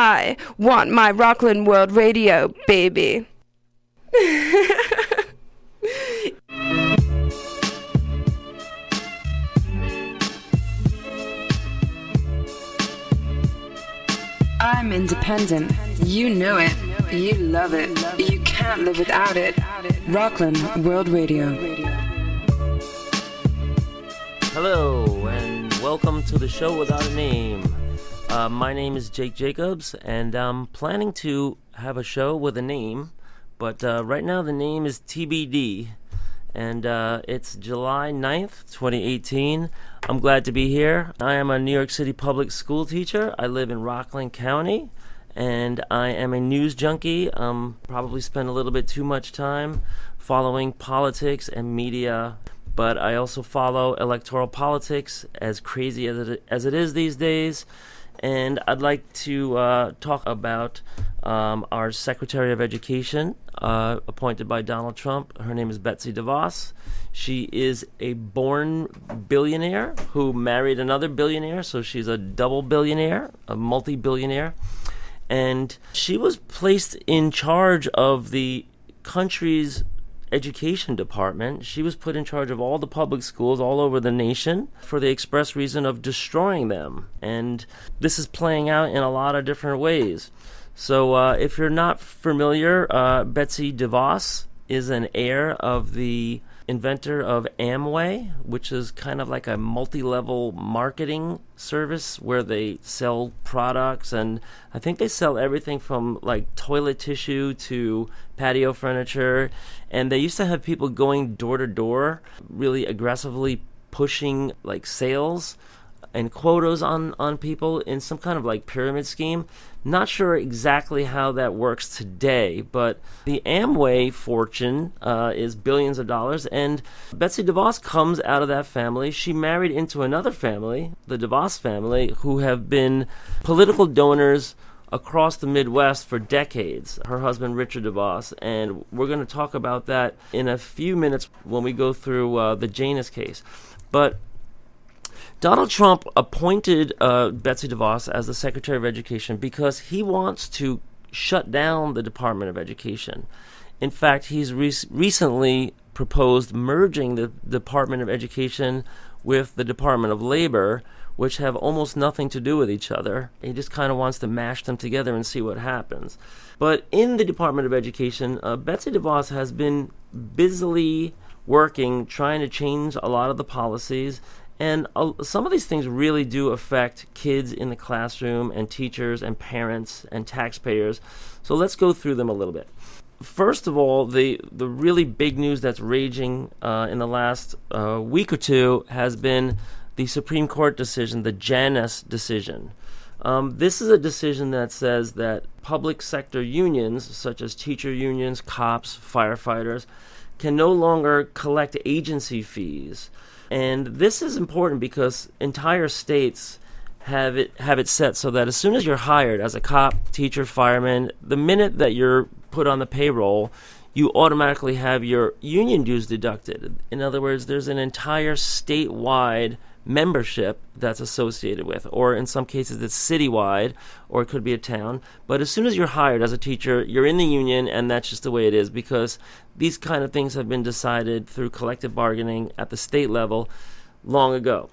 I want my Rockland World Radio, baby. I'm independent. You know it. You love it. You can't live without it. Rockland World Radio. Hello, and welcome to the show without a name. Uh, my name is Jake Jacobs, and I'm planning to have a show with a name, but uh, right now the name is TBD, and uh, it's July 9th, 2018. I'm glad to be here. I am a New York City public school teacher. I live in Rockland County, and I am a news junkie. Um, probably spend a little bit too much time following politics and media but I also follow electoral politics as crazy as it, as it is these days. And I'd like to uh, talk about um, our Secretary of Education, uh, appointed by Donald Trump. Her name is Betsy DeVos. She is a born billionaire who married another billionaire, so she's a double billionaire, a multi billionaire. And she was placed in charge of the country's education department. She was put in charge of all the public schools all over the nation for the express reason of destroying them. And this is playing out in a lot of different ways. So, uh, if you're not familiar, uh, Betsy DeVos is an heir of the inventor of Amway, which is kind of like a multi level marketing service where they sell products. And I think they sell everything from like toilet tissue to patio furniture. And they used to have people going door to door, really aggressively pushing like sales and quotas on, on people in some kind of like pyramid scheme. Not sure exactly how that works today, but the Amway fortune uh, is billions of dollars, and Betsy DeVos comes out of that family. She married into another family, the DeVos family, who have been political donors across the Midwest for decades. Her husband, Richard DeVos, and we're going to talk about that in a few minutes when we go through uh, the Janus case. But Donald Trump appointed uh, Betsy DeVos as the Secretary of Education because he wants to shut down the Department of Education. In fact, he's re- recently proposed merging the Department of Education with the Department of Labor, which have almost nothing to do with each other. He just kind of wants to mash them together and see what happens. But in the Department of Education, uh, Betsy DeVos has been busily working, trying to change a lot of the policies and uh, some of these things really do affect kids in the classroom and teachers and parents and taxpayers. So let's go through them a little bit. First of all, the, the really big news that's raging uh, in the last uh, week or two has been the Supreme Court decision, the Janus decision. Um, this is a decision that says that public sector unions, such as teacher unions, cops, firefighters, can no longer collect agency fees and this is important because entire states have it have it set so that as soon as you're hired as a cop, teacher, fireman, the minute that you're put on the payroll, you automatically have your union dues deducted. In other words, there's an entire statewide membership that's associated with, or in some cases it's citywide, or it could be a town. But as soon as you're hired as a teacher, you're in the union, and that's just the way it is because these kind of things have been decided through collective bargaining at the state level long ago.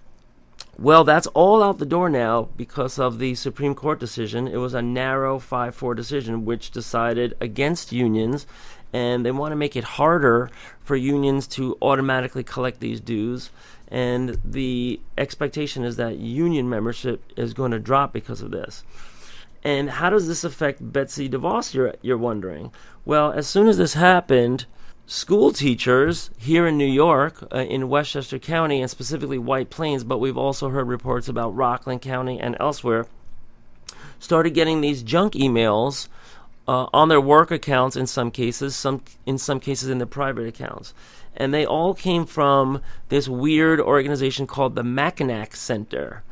Well, that's all out the door now because of the Supreme Court decision. It was a narrow 5 4 decision which decided against unions, and they want to make it harder for unions to automatically collect these dues and the expectation is that union membership is going to drop because of this. And how does this affect Betsy DeVos? You're, you're wondering. Well, as soon as this happened, school teachers here in New York, uh, in Westchester County, and specifically White Plains, but we've also heard reports about Rockland County and elsewhere, started getting these junk emails uh, on their work accounts in some cases, some in some cases in their private accounts and they all came from this weird organization called the Mackinac Center.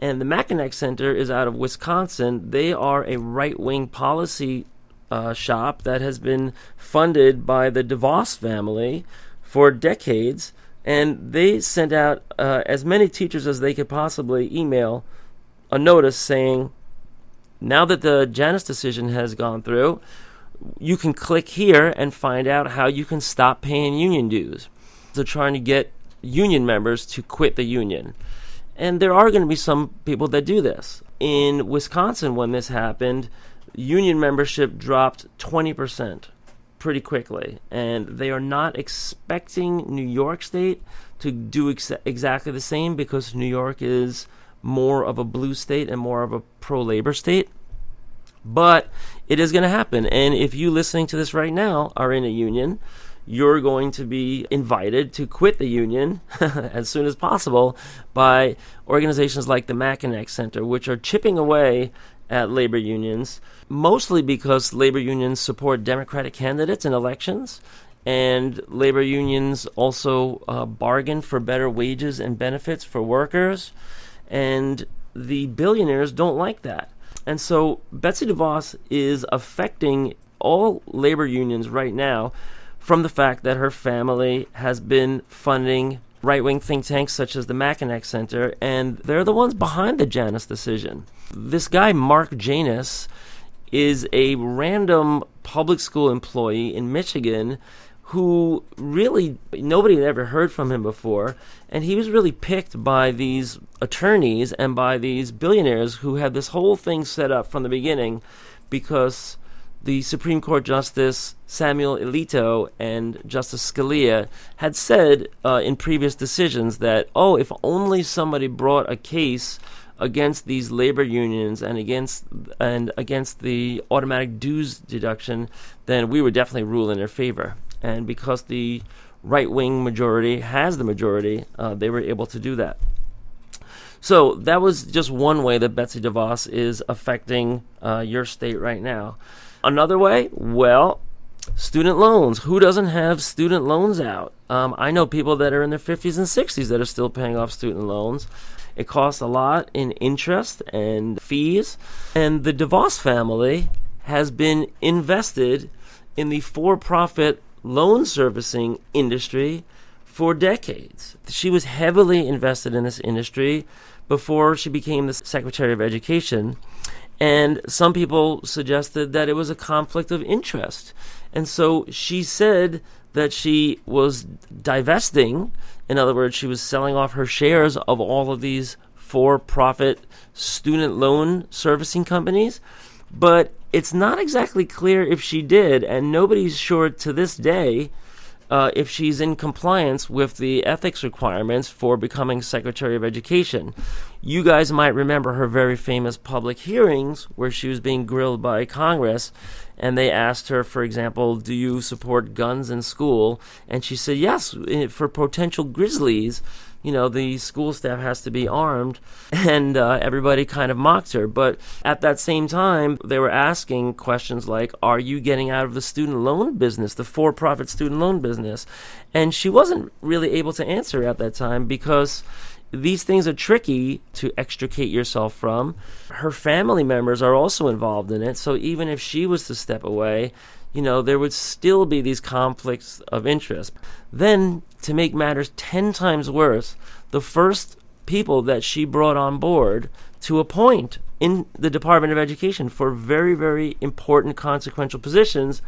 And the Mackinac Center is out of Wisconsin. They are a right wing policy uh, shop that has been funded by the DeVos family for decades. And they sent out uh, as many teachers as they could possibly email a notice saying, now that the Janus decision has gone through, you can click here and find out how you can stop paying union dues. So trying to get union members to quit the union. And there are going to be some people that do this. In Wisconsin, when this happened, union membership dropped 20% pretty quickly. And they are not expecting New York State to do ex- exactly the same because New York is more of a blue state and more of a pro labor state. But it is going to happen. And if you listening to this right now are in a union, you're going to be invited to quit the union as soon as possible by organizations like the Mackinac Center, which are chipping away at labor unions, mostly because labor unions support Democratic candidates in elections. And labor unions also uh, bargain for better wages and benefits for workers. And the billionaires don't like that. And so Betsy DeVos is affecting all labor unions right now from the fact that her family has been funding right wing think tanks such as the Mackinac Center, and they're the ones behind the Janus decision. This guy, Mark Janus, is a random public school employee in Michigan who really nobody had ever heard from him before and he was really picked by these attorneys and by these billionaires who had this whole thing set up from the beginning because the Supreme Court Justice Samuel Alito and Justice Scalia had said uh, in previous decisions that, oh, if only somebody brought a case against these labor unions and against and against the automatic dues deduction, then we would definitely rule in their favor. And because the right wing majority has the majority, uh, they were able to do that. So that was just one way that Betsy DeVos is affecting uh, your state right now. Another way, well, student loans. Who doesn't have student loans out? Um, I know people that are in their 50s and 60s that are still paying off student loans. It costs a lot in interest and fees. And the DeVos family has been invested in the for profit loan servicing industry for decades. She was heavily invested in this industry before she became the Secretary of Education. And some people suggested that it was a conflict of interest. And so she said that she was divesting. In other words, she was selling off her shares of all of these for profit student loan servicing companies. But it's not exactly clear if she did, and nobody's sure to this day uh, if she's in compliance with the ethics requirements for becoming Secretary of Education. You guys might remember her very famous public hearings where she was being grilled by Congress, and they asked her, for example, do you support guns in school? And she said, yes, eh, for potential grizzlies you know, the school staff has to be armed, and uh, everybody kind of mocked her. But at that same time, they were asking questions like, Are you getting out of the student loan business, the for profit student loan business? And she wasn't really able to answer at that time because these things are tricky to extricate yourself from. Her family members are also involved in it, so even if she was to step away, you know, there would still be these conflicts of interest. Then, to make matters 10 times worse, the first people that she brought on board to appoint in the Department of Education for very, very important consequential positions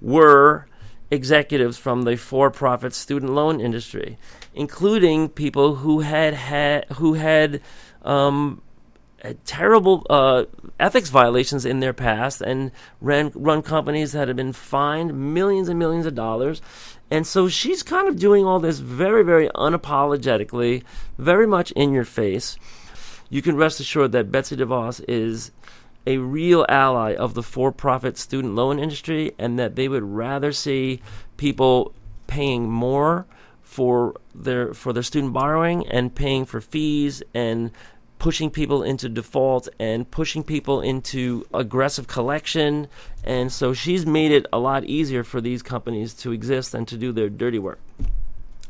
were executives from the for-profit student loan industry, including people who had had who had um, terrible uh, ethics violations in their past and ran run companies that have been fined millions and millions of dollars. And so she's kind of doing all this very, very unapologetically, very much in your face. You can rest assured that Betsy DeVos is a real ally of the for profit student loan industry and that they would rather see people paying more for their for their student borrowing and paying for fees and pushing people into default and pushing people into aggressive collection. And so she's made it a lot easier for these companies to exist and to do their dirty work.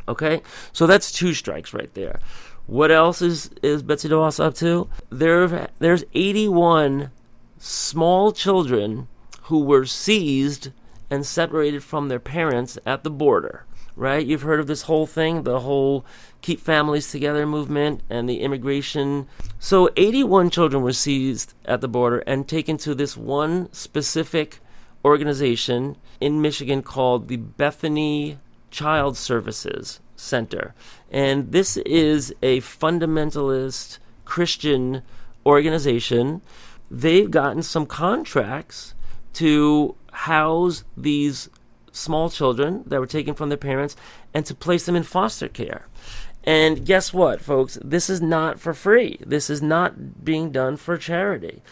Okay? So that's two strikes right there. What else is, is Betsy DeVos up to? There, there's 81 small children who were seized and separated from their parents at the border right? You've heard of this whole thing, the whole Keep Families Together movement and the immigration. So 81 children were seized at the border and taken to this one specific organization in Michigan called the Bethany Child Services Center. And this is a fundamentalist Christian organization. They've gotten some contracts to house these small children that were taken from their parents and to place them in foster care. And guess what, folks? This is not for free. This is not being done for charity.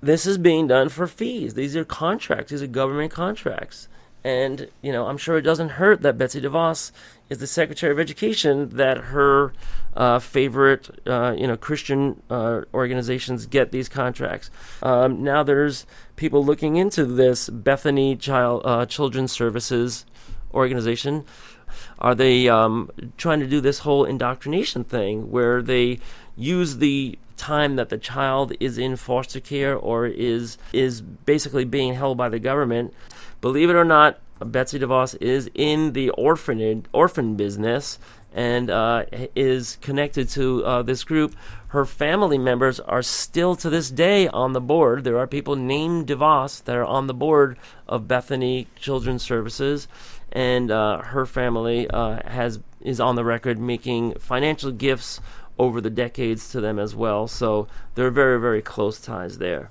This is being done for fees. These are contracts, these are government contracts. And, you know, I'm sure it doesn't hurt that Betsy DeVos is the Secretary of Education that her uh, favorite, uh, you know, Christian uh, organizations get these contracts. Um, now there's people looking into this Bethany Child uh, Children's Services organization. Are they um, trying to do this whole indoctrination thing where they use the time that the child is in foster care or is is basically being held by the government? Believe it or not, Betsy DeVos is in the orphanage orphan business and uh, is connected to uh, this group. Her family members are still to this day on the board. There are people named DeVos that are on the board of Bethany Children's Services, and uh, her family uh, has is on the record making financial gifts over the decades to them as well. So there are very very close ties there.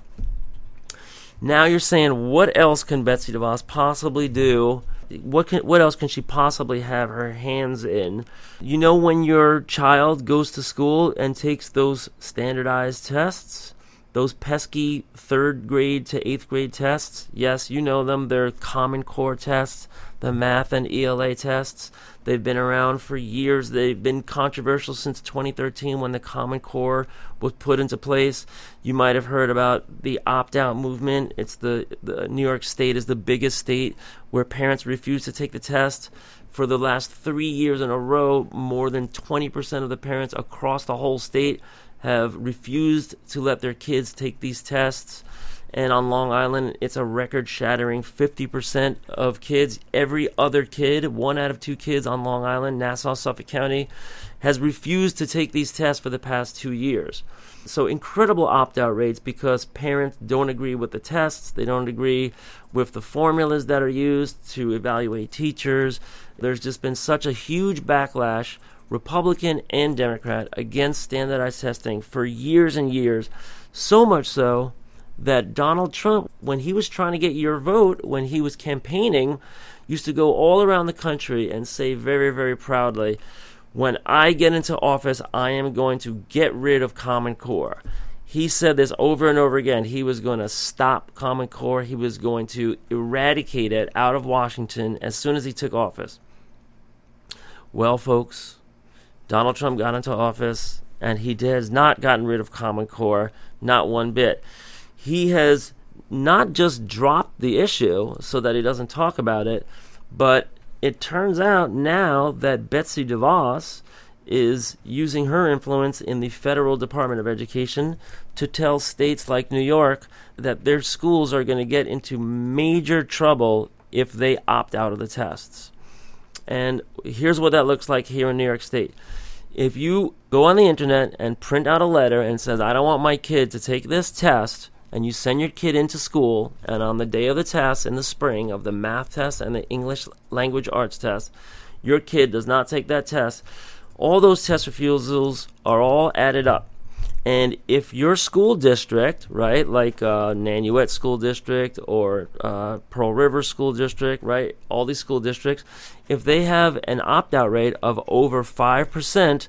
Now you're saying, what else can Betsy DeVos possibly do? What can, what else can she possibly have her hands in? You know, when your child goes to school and takes those standardized tests, those pesky third grade to eighth grade tests. Yes, you know them. They're Common Core tests, the math and ELA tests. They've been around for years. They've been controversial since 2013 when the Common Core was put into place. You might have heard about the opt out movement. It's the, the New York State is the biggest state where parents refuse to take the test. For the last three years in a row, more than 20% of the parents across the whole state have refused to let their kids take these tests. And on Long Island, it's a record shattering 50% of kids, every other kid, one out of two kids on Long Island, Nassau, Suffolk County, has refused to take these tests for the past two years. So incredible opt out rates because parents don't agree with the tests, they don't agree with the formulas that are used to evaluate teachers. There's just been such a huge backlash Republican and Democrat, against standardized testing for years and years. So much so that Donald Trump, when he was trying to get your vote, when he was campaigning, used to go all around the country and say very, very proudly, when I get into office, I am going to get rid of Common Core. He said this over and over again. He was going to stop Common Core. He was going to eradicate it out of Washington as soon as he took office. Well, folks, Donald Trump got into office and he has not gotten rid of Common Core, not one bit he has not just dropped the issue so that he doesn't talk about it, but it turns out now that Betsy DeVos is using her influence in the federal Department of Education to tell states like New York that their schools are going to get into major trouble if they opt out of the tests. And here's what that looks like here in New York State. If you go on the internet and print out a letter and says, I don't want my kid to take this test, and you send your kid into school, and on the day of the test in the spring of the math test and the English language arts test, your kid does not take that test, all those test refusals are all added up. And if your school district, right, like uh, Nanuet School District or uh, Pearl River School District, right, all these school districts, if they have an opt out rate of over 5%,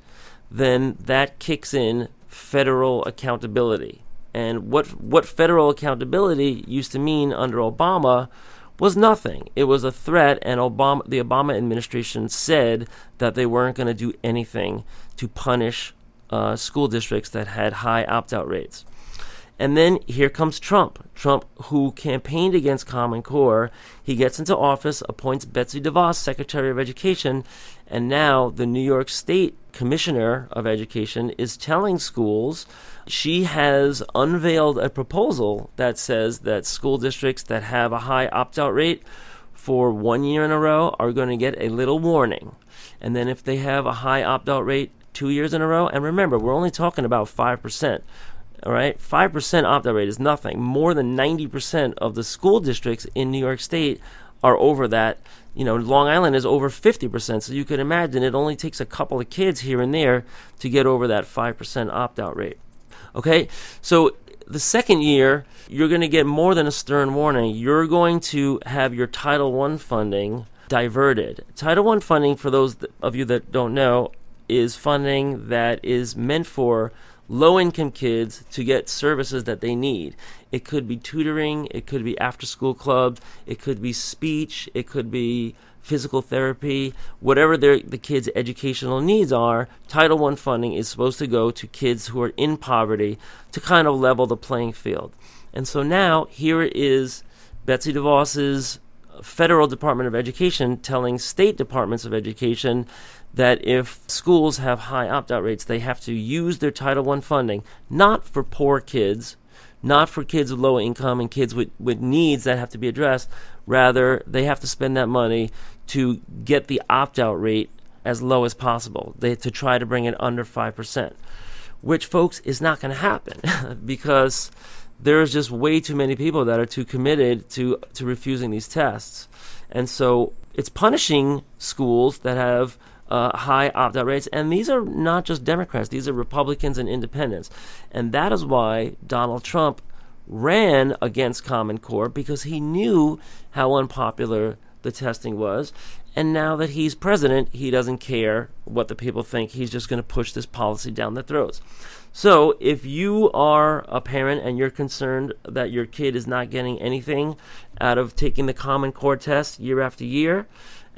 then that kicks in federal accountability. And what what federal accountability used to mean under Obama was nothing. It was a threat, and Obama, the Obama administration said that they weren't going to do anything to punish uh, school districts that had high opt-out rates. And then here comes Trump. Trump, who campaigned against Common Core, he gets into office, appoints Betsy DeVos Secretary of Education, and now the New York State Commissioner of Education is telling schools she has unveiled a proposal that says that school districts that have a high opt out rate for one year in a row are going to get a little warning. And then if they have a high opt out rate two years in a row, and remember, we're only talking about 5%. All right, 5% opt out rate is nothing. More than 90% of the school districts in New York State are over that. You know, Long Island is over 50%. So you can imagine it only takes a couple of kids here and there to get over that 5% opt out rate. Okay, so the second year, you're going to get more than a stern warning. You're going to have your Title I funding diverted. Title I funding, for those of you that don't know, is funding that is meant for low income kids to get services that they need. It could be tutoring, it could be after school clubs, it could be speech, it could be physical therapy, whatever the kids' educational needs are, Title I funding is supposed to go to kids who are in poverty to kind of level the playing field. And so now here is Betsy DeVos's federal Department of Education telling state departments of education that if schools have high opt out rates, they have to use their Title I funding not for poor kids, not for kids with low income and kids with, with needs that have to be addressed. Rather, they have to spend that money to get the opt out rate as low as possible, they, to try to bring it under 5%, which, folks, is not going to happen because there's just way too many people that are too committed to, to refusing these tests. And so it's punishing schools that have uh, high opt out rates. And these are not just Democrats, these are Republicans and independents. And that is why Donald Trump ran against Common Core because he knew how unpopular the testing was. And now that he's president, he doesn't care what the people think. He's just going to push this policy down their throats. So, if you are a parent and you're concerned that your kid is not getting anything out of taking the Common Core test year after year,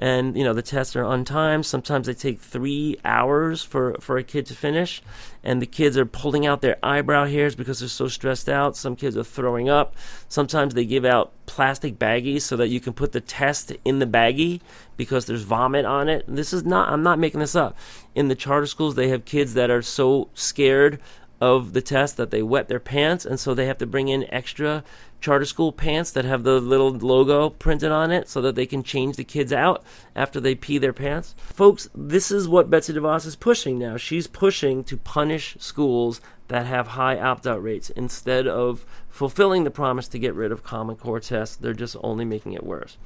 and you know the tests are on time. Sometimes they take three hours for for a kid to finish, and the kids are pulling out their eyebrow hairs because they're so stressed out. Some kids are throwing up. Sometimes they give out plastic baggies so that you can put the test in the baggie because there's vomit on it. This is not. I'm not making this up. In the charter schools, they have kids that are so scared of the test that they wet their pants, and so they have to bring in extra charter school pants that have the little logo printed on it so that they can change the kids out after they pee their pants. Folks, this is what Betsy DeVos is pushing now. She's pushing to punish schools that have high opt out rates instead of fulfilling the promise to get rid of Common Core tests. They're just only making it worse.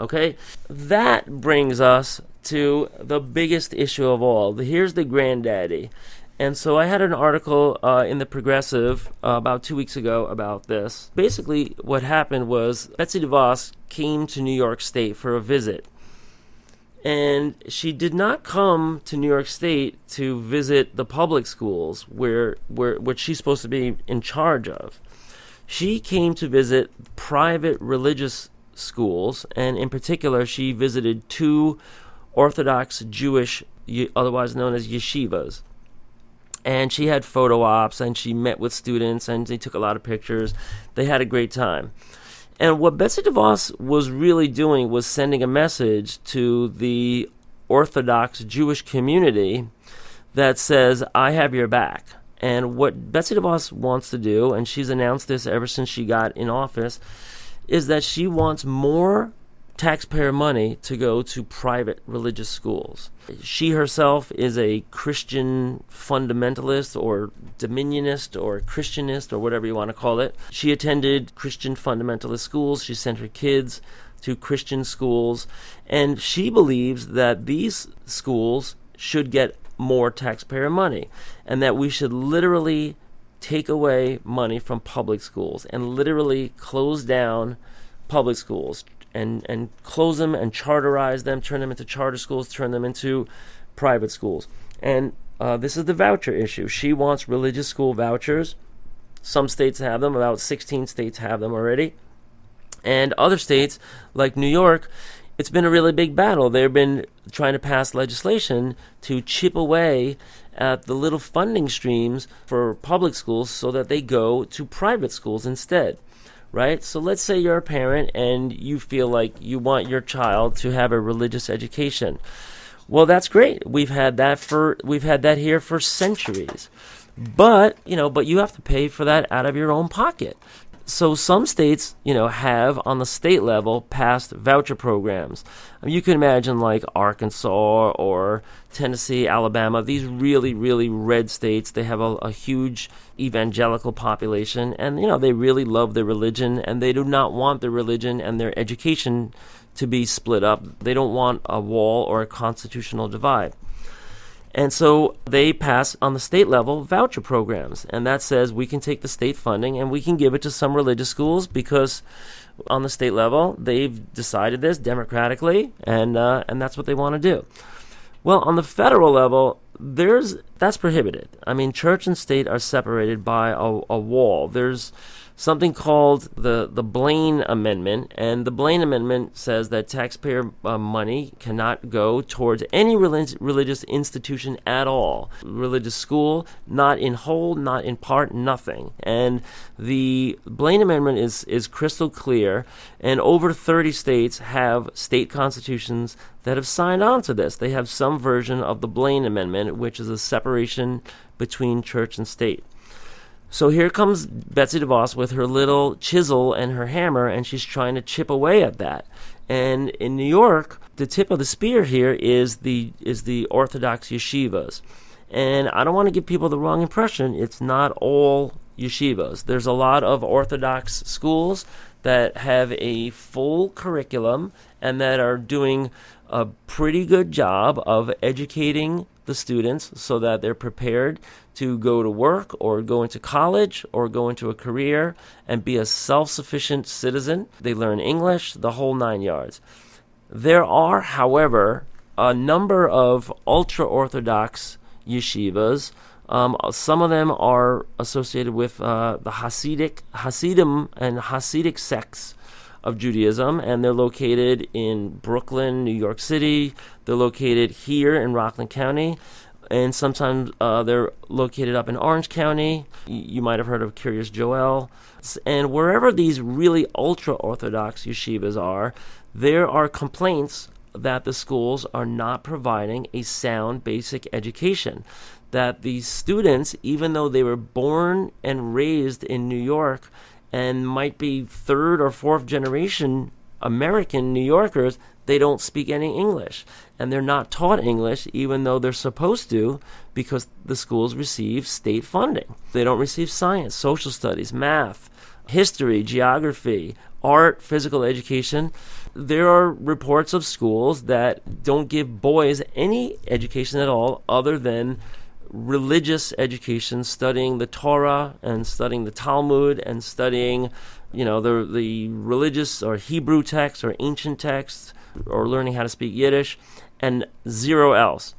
Okay, that brings us to the biggest issue of all. Here's the granddaddy. And so I had an article uh, in the Progressive uh, about two weeks ago about this. Basically, what happened was Betsy DeVos came to New York State for a visit. And she did not come to New York State to visit the public schools, where, where which she's supposed to be in charge of. She came to visit private religious schools, and in particular, she visited two Orthodox Jewish, otherwise known as yeshivas and she had photo ops and she met with students and they took a lot of pictures. They had a great time. And what Betsy DeVos was really doing was sending a message to the Orthodox Jewish community that says, I have your back. And what Betsy DeVos wants to do, and she's announced this ever since she got in office, is that she wants more taxpayer money to go to private religious schools. She herself is a Christian fundamentalist or dominionist or Christianist or whatever you want to call it. She attended Christian fundamentalist schools. She sent her kids to Christian schools. And she believes that these schools should get more taxpayer money and that we should literally take away money from public schools and literally close down public schools, and and close them and charterize them, turn them into charter schools, turn them into private schools. And uh, this is the voucher issue. She wants religious school vouchers. Some states have them. About 16 states have them already. And other states, like New York, it's been a really big battle. They've been trying to pass legislation to chip away at the little funding streams for public schools so that they go to private schools instead right? So let's say you're a parent and you feel like you want your child to have a religious education. Well, that's great. We've had that for we've had that here for centuries. But, you know, but you have to pay for that out of your own pocket. So some states, you know, have on the state level passed voucher programs. Mean, you can imagine like Arkansas or Tennessee, Alabama, these really, really red states. They have a, a huge evangelical population, and you know they really love their religion, and they do not want their religion and their education to be split up. They don't want a wall or a constitutional divide. And so they pass on the state level voucher programs. And that says we can take the state funding and we can give it to some religious schools because on the state level they've decided this democratically and, uh, and that's what they want to do. Well, on the federal level, there's that's prohibited. I mean, church and state are separated by a, a wall. There's something called the, the Blaine Amendment, and the Blaine Amendment says that taxpayer uh, money cannot go towards any relig- religious institution at all. Religious school, not in whole, not in part, nothing. And the Blaine Amendment is, is crystal clear, and over 30 states have state constitutions that have signed on to this. They have some version of the Blaine Amendment, which is a separation between church and state. So here comes Betsy DeVos with her little chisel and her hammer, and she's trying to chip away at that. And in New York, the tip of the spear here is the is the Orthodox yeshivas. And I don't want to give people the wrong impression. It's not all yeshivas. There's a lot of Orthodox schools that have a full curriculum and that are doing a pretty good job of educating the students so that they're prepared to go to work or go into college or go into a career and be a self sufficient citizen. They learn English, the whole nine yards. There are, however, a number of ultra Orthodox yeshivas. Um, some of them are associated with uh, the Hasidic, Hasidim and Hasidic sects of Judaism, and they're located in Brooklyn, New York City. They're located here in Rockland County, and sometimes uh, they're located up in Orange County. You might have heard of Kiryas Joel. And wherever these really ultra Orthodox yeshivas are, there are complaints that the schools are not providing a sound basic education. That the students, even though they were born and raised in New York, and might be third or fourth generation American New Yorkers, they don't speak any English. And they're not taught English, even though they're supposed to, because the schools receive state funding. They don't receive science, social studies, math, history, geography, art, physical education. There are reports of schools that don't give boys any education at all other than religious education, studying the Torah and studying the Talmud and studying, you know, the the religious or Hebrew texts or ancient texts or learning how to speak Yiddish, and zero else.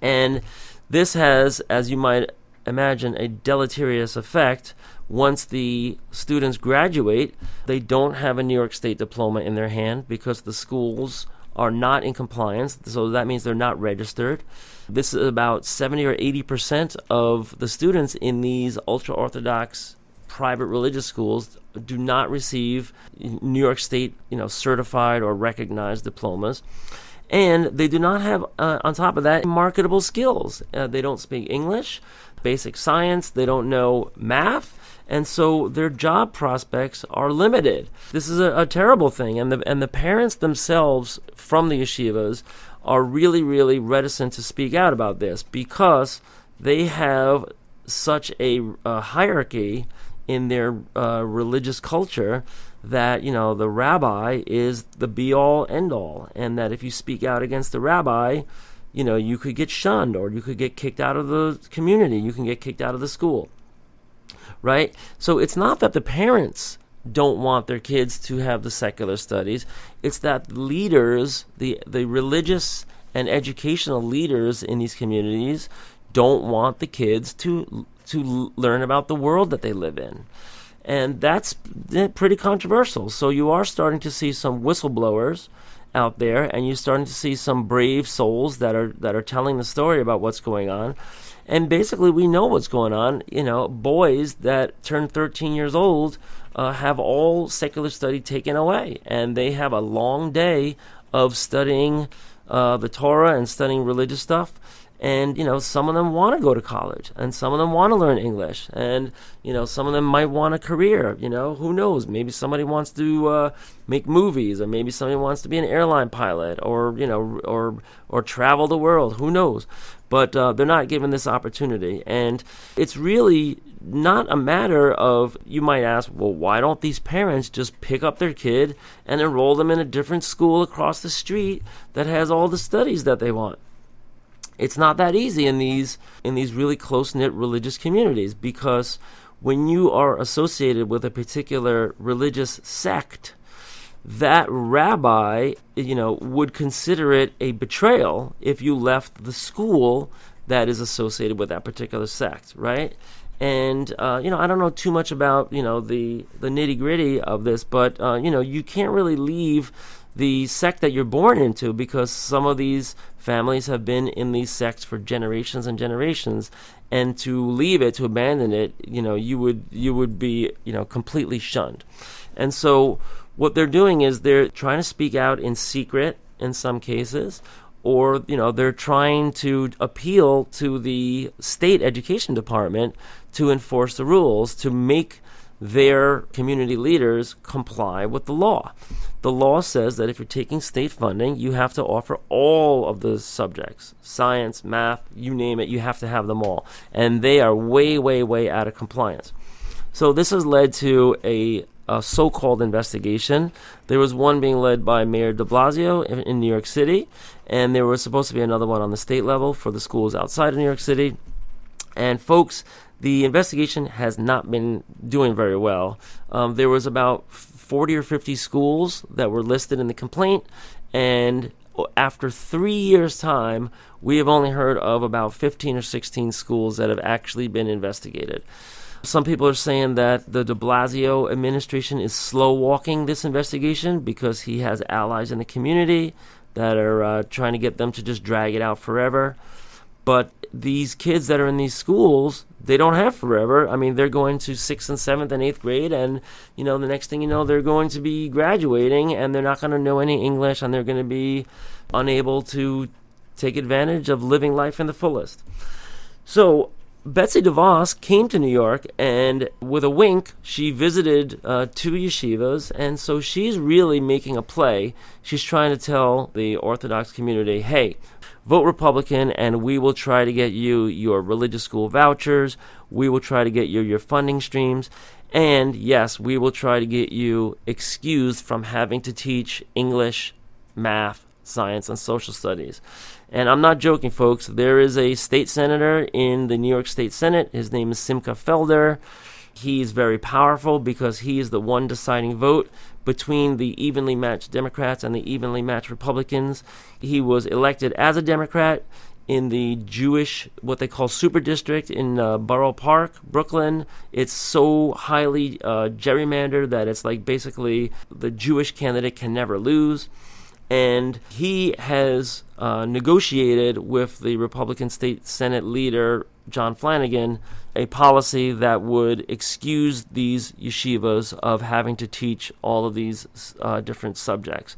And this has, as you might imagine, a deleterious effect. Once the students graduate, they don't have a New York State diploma in their hand because the schools are not in compliance. So that means they're not registered. This is about 70 or 80 percent of the students in these ultra Orthodox private religious schools do not receive New York State, you know, certified or recognized diplomas. And they do not have, uh, on top of that, marketable skills. Uh, they don't speak English, basic science, they don't know math, and so their job prospects are limited. This is a, a, terrible thing, and the and the parents themselves from the yeshivas are really, really reticent to speak out about this because they have such a, a hierarchy in their uh, religious culture that you know the rabbi is the be all end all, and that if you speak out against the rabbi, you know you could get shunned or you could get kicked out of the community, you can get kicked out of the school, right? So it's not that the parents don't want their kids to have the secular studies. It's that leaders, the the religious and educational leaders in these communities don't want the kids to to learn about the world that they live in. And that's pretty controversial. So you are starting to see some whistleblowers out there and you're starting to see some brave souls that are that are telling the story about what's going on. And basically we know what's going on, you know, boys that turn 13 years old uh, have all secular study taken away, and they have a long day of studying uh, the Torah and studying religious stuff. And you know some of them want to go to college and some of them want to learn english and you know some of them might want a career you know who knows? Maybe somebody wants to uh, make movies or maybe somebody wants to be an airline pilot or you know or or travel the world who knows? But uh, they're not given this opportunity and it's really not a matter of you might ask well why don't these parents just pick up their kid and enroll them in a different school across the street that has all the studies that they want it's not that easy in these in these really close knit religious communities because when you are associated with a particular religious sect, that rabbi, you know, would consider it a betrayal if you left the school that is associated with that particular sect, right? And uh, you know, I don't know too much about you know the the nitty gritty of this, but uh, you know, you can't really leave the sect that you're born into because some of these families have been in these sects for generations and generations and to leave it to abandon it you know you would you would be you know completely shunned. And so what they're doing is they're trying to speak out in secret in some cases or you know they're trying to appeal to the state education department to enforce the rules to make their community leaders comply with the law. The law says that if you're taking state funding, you have to offer all of the subjects science, math, you name it, you have to have them all. And they are way, way, way out of compliance. So this has led to a, a so called investigation. There was one being led by Mayor de Blasio in, in New York City, and there was supposed to be another one on the state level for the schools outside of New York City. And folks, the investigation has not been doing very well. Um, there was about 40 or 50 schools that were listed in the complaint, and after three years' time, we have only heard of about 15 or 16 schools that have actually been investigated. Some people are saying that the de Blasio administration is slow walking this investigation because he has allies in the community that are uh, trying to get them to just drag it out forever. But these kids that are in these schools, they don't have forever. I mean, they're going to sixth and seventh and eighth grade, and you know, the next thing you know, they're going to be graduating, and they're not going to know any English, and they're going to be unable to take advantage of living life in the fullest. So, Betsy DeVos came to New York, and with a wink, she visited uh, two yeshivas, and so she's really making a play. She's trying to tell the Orthodox community, hey, vote Republican, and we will try to get you your religious school vouchers. We will try to get you your funding streams. And yes, we will try to get you excused from having to teach English, math, science, and social studies. And I'm not joking, folks. There is a state senator in the New York State Senate. His name is Simcha Felder. He's very powerful because he is the one deciding vote between the evenly matched Democrats and the evenly matched Republicans. He was elected as a Democrat in the Jewish, what they call super district in uh, Borough Park, Brooklyn. It's so highly uh, gerrymandered that it's like basically the Jewish candidate can never lose. And he has uh, negotiated with the Republican state Senate leader, John Flanagan, a policy that would excuse these yeshivas of having to teach all of these uh, different subjects.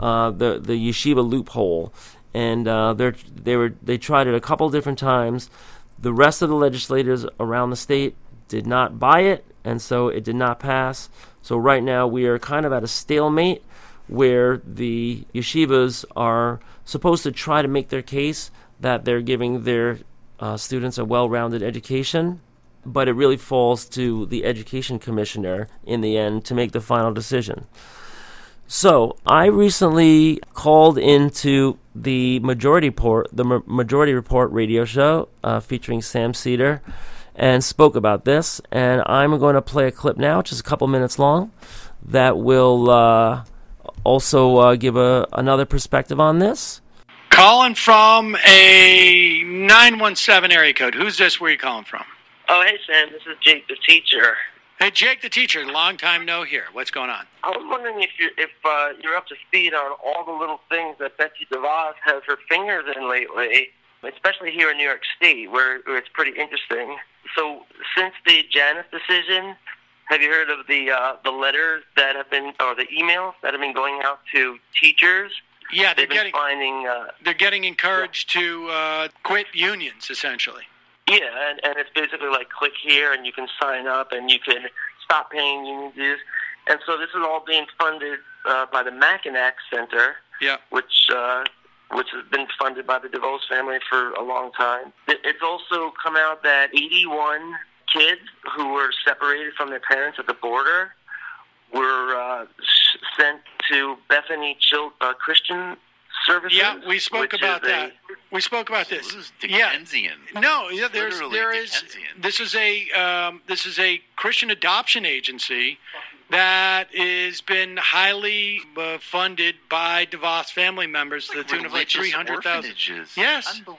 Uh, the the yeshiva loophole, and uh, they were they tried it a couple different times. The rest of the legislators around the state did not buy it, and so it did not pass. So right now we are kind of at a stalemate where the yeshivas are supposed to try to make their case that they're giving their uh, students a well rounded education, but it really falls to the education commissioner in the end to make the final decision. So I recently called into the Majority Report, the Ma- Majority Report radio show uh, featuring Sam Seder, and spoke about this. And I'm going to play a clip now, just a couple minutes long, that will uh, also uh, give a, another perspective on this. Calling from a 917 area code. Who's this? Where are you calling from? Oh, hey, Sam. This is Jake, the teacher. Hey, Jake, the teacher. Long time no hear. What's going on? I was wondering if you're if uh, you're up to speed on all the little things that Betsy DeVos has her fingers in lately, especially here in New York State, where, where it's pretty interesting. So, since the Janus decision, have you heard of the uh, the letters that have been or the emails that have been going out to teachers Yeah, they're getting finding. Uh, they're getting encouraged to uh, quit unions essentially. Yeah, and, and it's basically like click here and you can sign up and you can stop paying union dues. And so this is all being funded uh, by the Mackinac Center, Yeah. which uh, which has been funded by the DeVos family for a long time. It's also come out that 81 kids who were separated from their parents at the border were uh, sent to Bethany Chil- uh, Christian Services. Yeah, we spoke about is a- that. We spoke about this. This is Yeah. Dickensian. No, yeah, there's Literally there is this is a um, this is a Christian adoption agency that has been highly uh, funded by DeVos family members to the tune of like three hundred thousand. Yes. Unbelievable.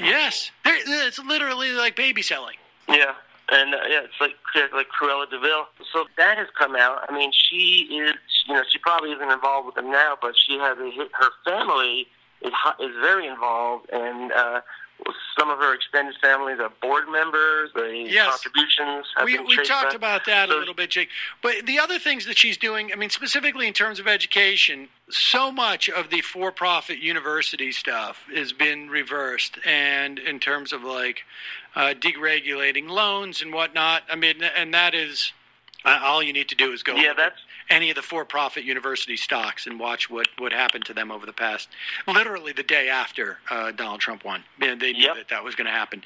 Yes, There- it's literally like baby selling. Yeah, and uh, yeah, it's like like Cruella de Vil. So that has come out. I mean, she is, you know, she probably isn't involved with them now, but she has a her family is is very involved, and uh, some of her extended families are board members. The Yes. contributions have We, been we talked about that a little bit, Jake. But the other things that she's doing, I mean, specifically in terms of education, so much of the for profit university stuff has been reversed. And in terms of like uh, deregulating loans and whatnot, I mean, and that is uh, all you need to do is go Yeah, that's- any of the for profit university stocks and watch what, what happened to them over the past, literally the day after uh, Donald Trump won. They they knew Yep. that that was going to happen.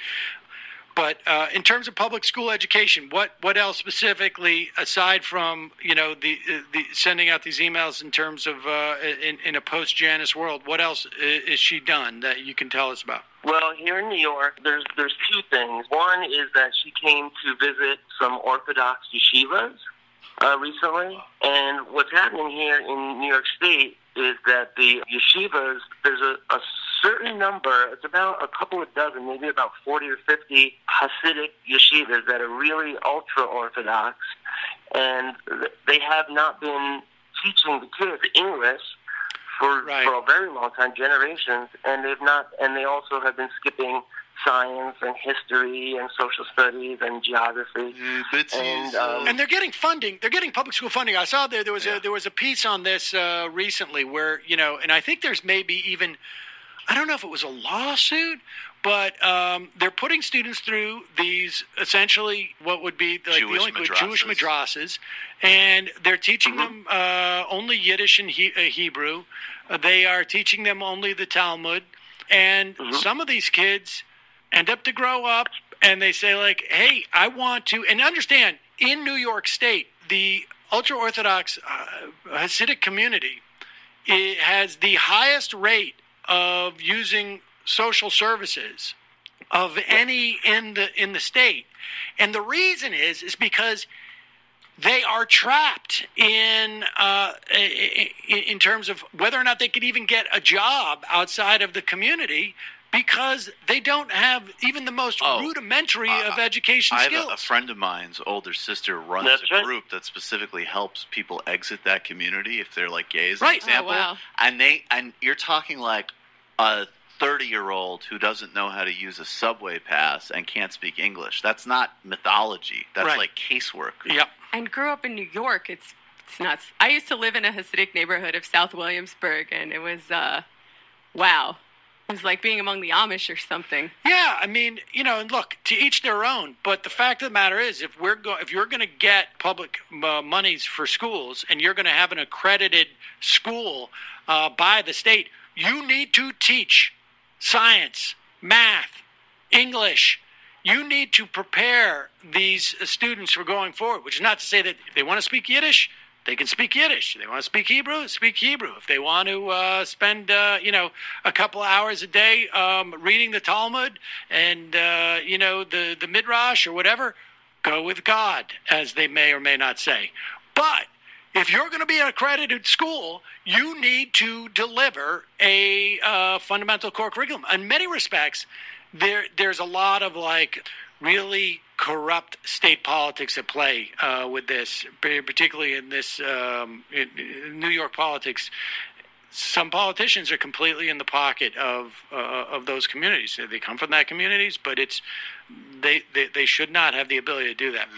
But uh, in terms of public school education, what what else specifically, aside from you know the uh, the sending out these emails in terms of uh, in in a post Janus world, what else is she done that you can tell us about? Well, here in New York, there's there's two things. One is that she came to visit some Orthodox yeshivas uh, recently, and what's happening here in New York State is that the yeshivas there's a, a certain number. It's about a couple of dozen, maybe about forty or fifty Hasidic yeshivas that are really ultra Orthodox, and they have not been teaching the kids English for Right. for a very long time, generations, and they've not, and they also have been skipping science and history and social studies and geography. And, um, and they're getting funding. They're getting public school funding. I saw there there was Yeah. a there was a piece on this uh, recently where you know, and I think there's maybe even I don't know if it was a lawsuit, but um, they're putting students through these essentially what would be like Jewish the only Jewish madrasas. madrasas, and they're teaching Mm-hmm. them uh, only Yiddish and he- uh, Hebrew. Uh, they are teaching them only the Talmud, and Mm-hmm. some of these kids end up to grow up and they say like hey i want to and understand in new york state the ultra orthodox uh, hasidic community it has the highest rate of using social services of any in the in the state. And the reason is is because they are trapped in uh, in, in terms of whether or not they could even get a job outside of the community because they don't have even the most Oh, rudimentary uh, of education I have skills. a, a friend of mine's older sister runs That's a right. group that specifically helps people exit that community if they're like gay, as Right. an example. Oh, wow. And they and you're talking like a 30 year old who doesn't know how to use a subway pass and can't speak English. That's not mythology. That's Right. like casework. yep. and grew up in New York. It's it's nuts. I used to live in a Hasidic neighborhood of South Williamsburg, and it was uh, wow. Was like being among the Amish or something. Yeah, I mean, you know, and look, to each their own. But the fact of the matter is, if we're go- if you're going to get public uh, monies for schools, and you're going to have an accredited school uh, by the state, you need to teach science, math, English. You need to prepare these uh, students for going forward. Which is not to say that if they want to speak Yiddish, they can speak Yiddish. They want to speak Hebrew, speak Hebrew. If they want to uh, spend, uh, you know, a couple hours a day um, reading the Talmud and uh, you know the the Midrash or whatever, go with God, as they may or may not say. But if you're going to be an accredited school, you need to deliver a uh, fundamental core curriculum. In many respects, there there's a lot of like really corrupt state politics at play uh, with this, particularly in this um, in, in New York politics. Some politicians are completely in the pocket of uh, of those communities. They come from that communities, but it's they, they they should not have the ability to do that.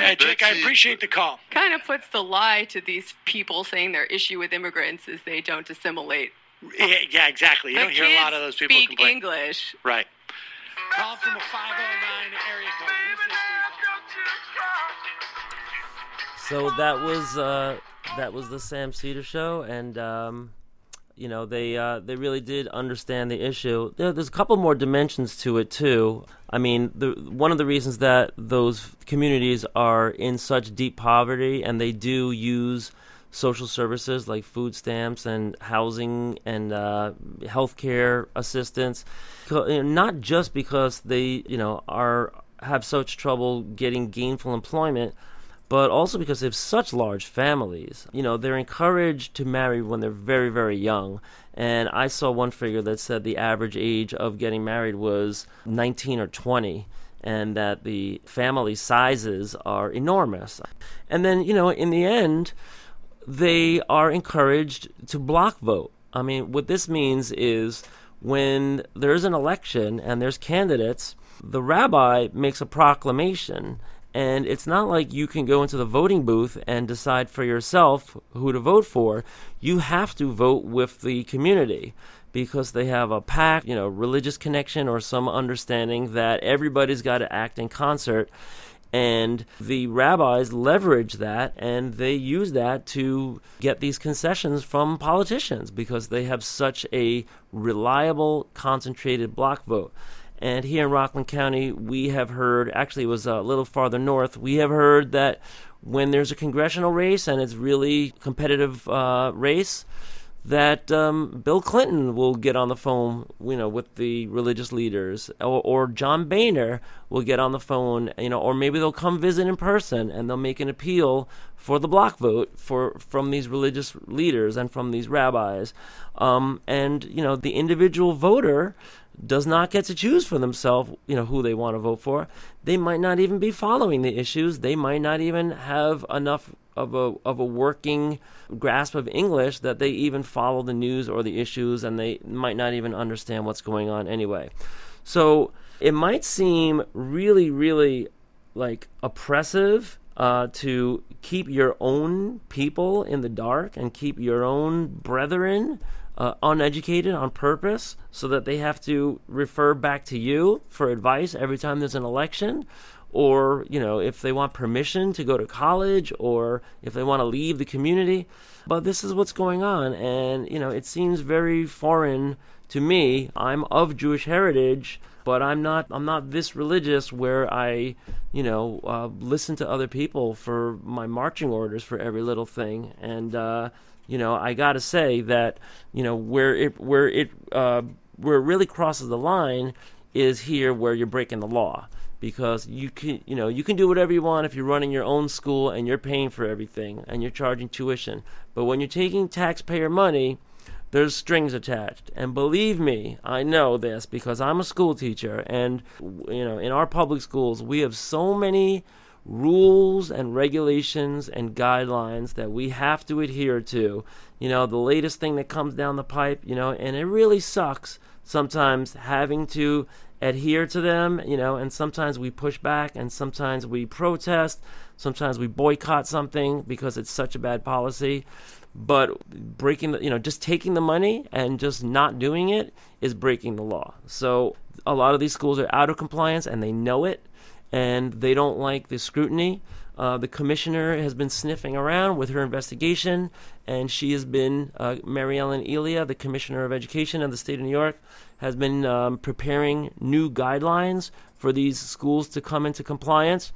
Uh, Jake, I appreciate the call. Kind of puts the lie to these people saying their issue with immigrants is they don't assimilate Yeah, yeah, exactly. You the don't hear a lot of those people speak complain. English. Right. From a 509 area code. So that was uh, that was the Sam Seder show, and um, you know they uh, they really did understand the issue. There, there's a couple more dimensions to it too. I mean, the, one of the reasons that those communities are in such deep poverty and they do use social services like food stamps and housing and uh, healthcare assistance, not just because they you know are have such trouble getting gainful employment but also because they have such large families. You know, they're encouraged to marry when they're very, very young. And I saw one figure that said the average age of getting married was 19 or 20, and that the family sizes are enormous. And then, you know, in the end, they are encouraged to block vote. I mean, what this means is when there's an election and there's candidates, the rabbi makes a proclamation and it's not like you can go into the voting booth and decide for yourself who to vote for. You have to vote with the community because they have a pact, you know, religious connection or some understanding that everybody's got to act in concert. And the rabbis leverage that and they use that to get these concessions from politicians because they have such a reliable, concentrated block vote. And here in Rockland County, we have heard, actually, it was a little farther north, we have heard that when there's a congressional race and it's really competitive uh, race, that um, Bill Clinton will get on the phone, you know, with the religious leaders, or, or John Boehner will get on the phone, you know, or maybe they'll come visit in person and they'll make an appeal for the block vote for from these religious leaders and from these rabbis, um, and you know, the individual voter does not get to choose for themselves, you know, who they want to vote for. They might not even be following the issues. They might not even have enough of a of a working grasp of English that they even follow the news or the issues, and they might not even understand what's going on anyway. So it might seem really, really like oppressive uh, to keep your own people in the dark and keep your own brethren uh, uneducated on purpose so that they have to refer back to you for advice every time there's an election or you know if they want permission to go to college or if they want to leave the community. But this is what's going on and you know it seems very foreign to me. I'm of jewish heritage but i'm not i'm not this religious where i you know uh, listen to other people for my marching orders for every little thing. And uh, you know i gotta say that you know where it where it uh, where it really crosses the line is here where you're breaking the law. Because you can you know you can do whatever you want if you're running your own school and you're paying for everything and you're charging tuition. But when you're taking taxpayer money there's strings attached. And believe me i know this because i'm a school teacher and you know in our public schools we have so many rules and regulations and guidelines that we have to adhere to you know the latest thing that comes down the pipe you know and it really sucks sometimes having to adhere to them, you know, and sometimes we push back and sometimes we protest, sometimes we boycott something because it's such a bad policy. But breaking the, you know, just taking the money and just not doing it is breaking the law. So a lot of these schools are out of compliance and they know it and they don't like the scrutiny. Uh, the commissioner has been sniffing around with her investigation, and she has been, uh, Mary Ellen Elia, the commissioner of education of the state of New York, has been um, preparing new guidelines for these schools to come into compliance.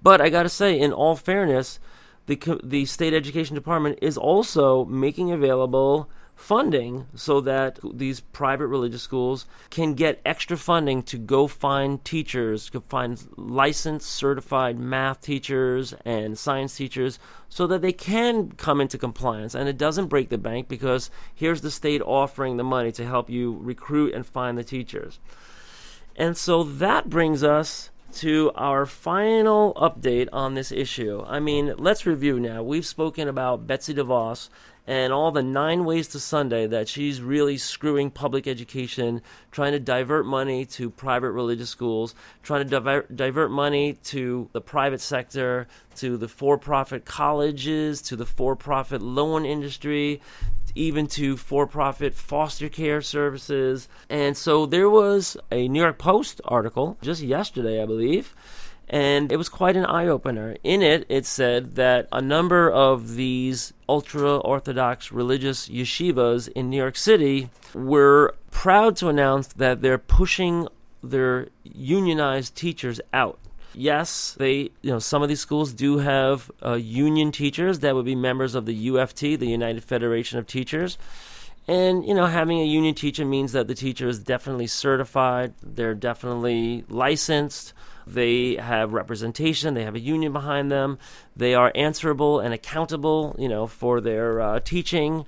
But I got to say, in all fairness, the the state education department is also making available funding so that these private religious schools can get extra funding to go find teachers, to find licensed, certified math teachers and science teachers so that they can come into compliance. And it doesn't break the bank because here's the state offering the money to help you recruit and find the teachers. And so that brings us to our final update on this issue. I mean, let's review now. We've spoken about Betsy DeVos and all the nine ways to Sunday that she's really screwing public education, trying to divert money to private religious schools, trying to divert, divert money to the private sector, to the for profit colleges, to the for profit loan industry. even to for profit foster care services. And so there was a New York Post article just yesterday, I believe. And it was quite an eye opener. In it, it said that a number of these ultra Orthodox religious yeshivas in New York City were proud to announce that they're pushing their unionized teachers out yes, they you know some of these schools do have uh, union teachers that would be members of the UFT, the United Federation of Teachers. And you know, having a union teacher means that the teacher is definitely certified. They're definitely licensed. They have representation. They have a union behind them. They are answerable and accountable, you know, for their uh, teaching.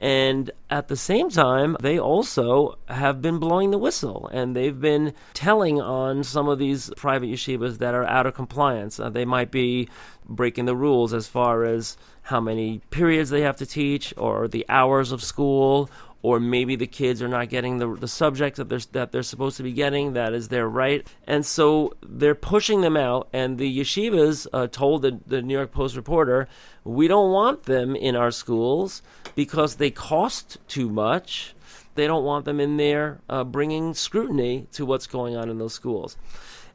And at the same time, they also have been blowing the whistle and they've been telling on some of these private yeshivas that are out of compliance. Uh, they might be breaking the rules as far as how many periods they have to teach or the hours of school or maybe the kids are not getting the, the subjects that they're, that they're supposed to be getting. That is their right. And so they're pushing them out. And the yeshivas uh, told the, the New York Post reporter, we don't want them in our schools because they cost too much. They don't want them in there uh, bringing scrutiny to what's going on in those schools.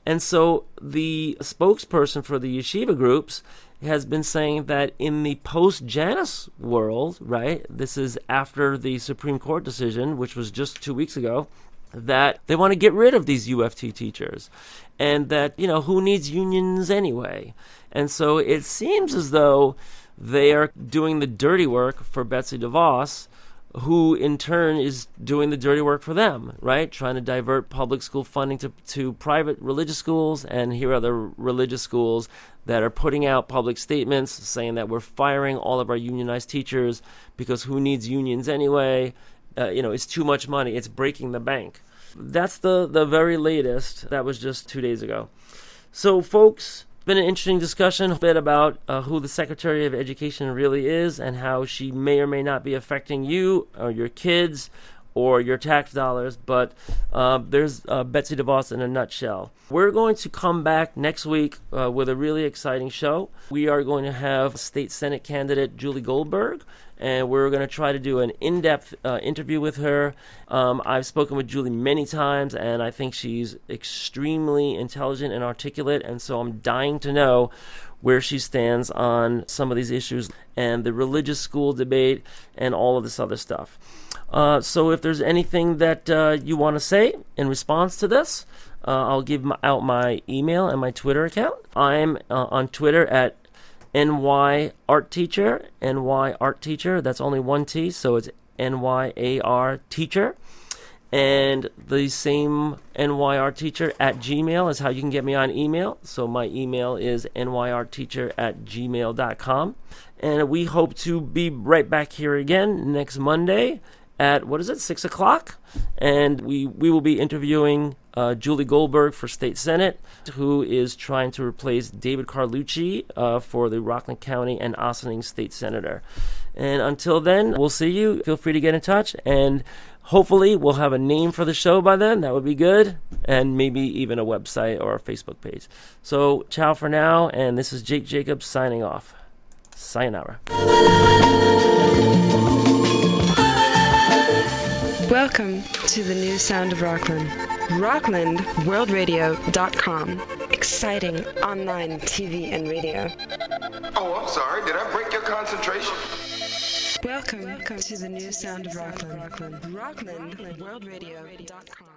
And so the spokesperson for the yeshiva groups has been saying that in the post Janus world, right, this is after the Supreme Court decision, which was just two weeks ago, that they want to get rid of these UFT teachers. And that, you know, who needs unions anyway? And so it seems as though they are doing the dirty work for Betsy DeVos who in turn is doing the dirty work for them, right? Trying to divert public school funding to, to private religious schools. And here are the religious schools that are putting out public statements saying that we're firing all of our unionized teachers because who needs unions anyway? Uh, you know, it's too much money, it's breaking the bank. That's the, the very latest. That was just two days ago. So, folks, been an interesting discussion a bit about uh, who the Secretary of Education really is and how she may or may not be affecting you or your kids or your tax dollars. But uh, there's uh, Betsy DeVos in a nutshell. We're going to come back next week uh, with a really exciting show. We are going to have State Senate candidate Julie Goldberg and we're going to try to do an in depth uh, interview with her. Um, I've spoken with Julie many times, and I think she's extremely intelligent and articulate, and so I'm dying to know where she stands on some of these issues and the religious school debate and all of this other stuff. Uh, so, if there's anything that uh, you want to say in response to this, uh, I'll give my, out my email and my Twitter account. I'm uh, on Twitter at NY Art Teacher, NY Art Teacher. That's only one T, so it's NYAR Teacher. And the same NYR Teacher at Gmail is how you can get me on email. So my email is nyrteacher at gmail.com. And we hope to be right back here again next Monday at what is it, six o'clock, and we we will be interviewing uh, Julie Goldberg for state senate, who is trying to replace David Carlucci uh, for the Rockland County and Ossining state senator. And until then, we'll see you. Feel free to get in touch, and hopefully we'll have a name for the show by then. That would be good, and maybe even a website or a Facebook page. So ciao for now, and this is Jake Jacobs signing off. Sayonara. Welcome to the new sound of Rockland. RocklandWorldRadio.com. Exciting online TV and radio. Oh, I'm sorry. Did I break your concentration? Welcome, Welcome to the new sound of Rockland. Rockland. RocklandWorldRadio.com.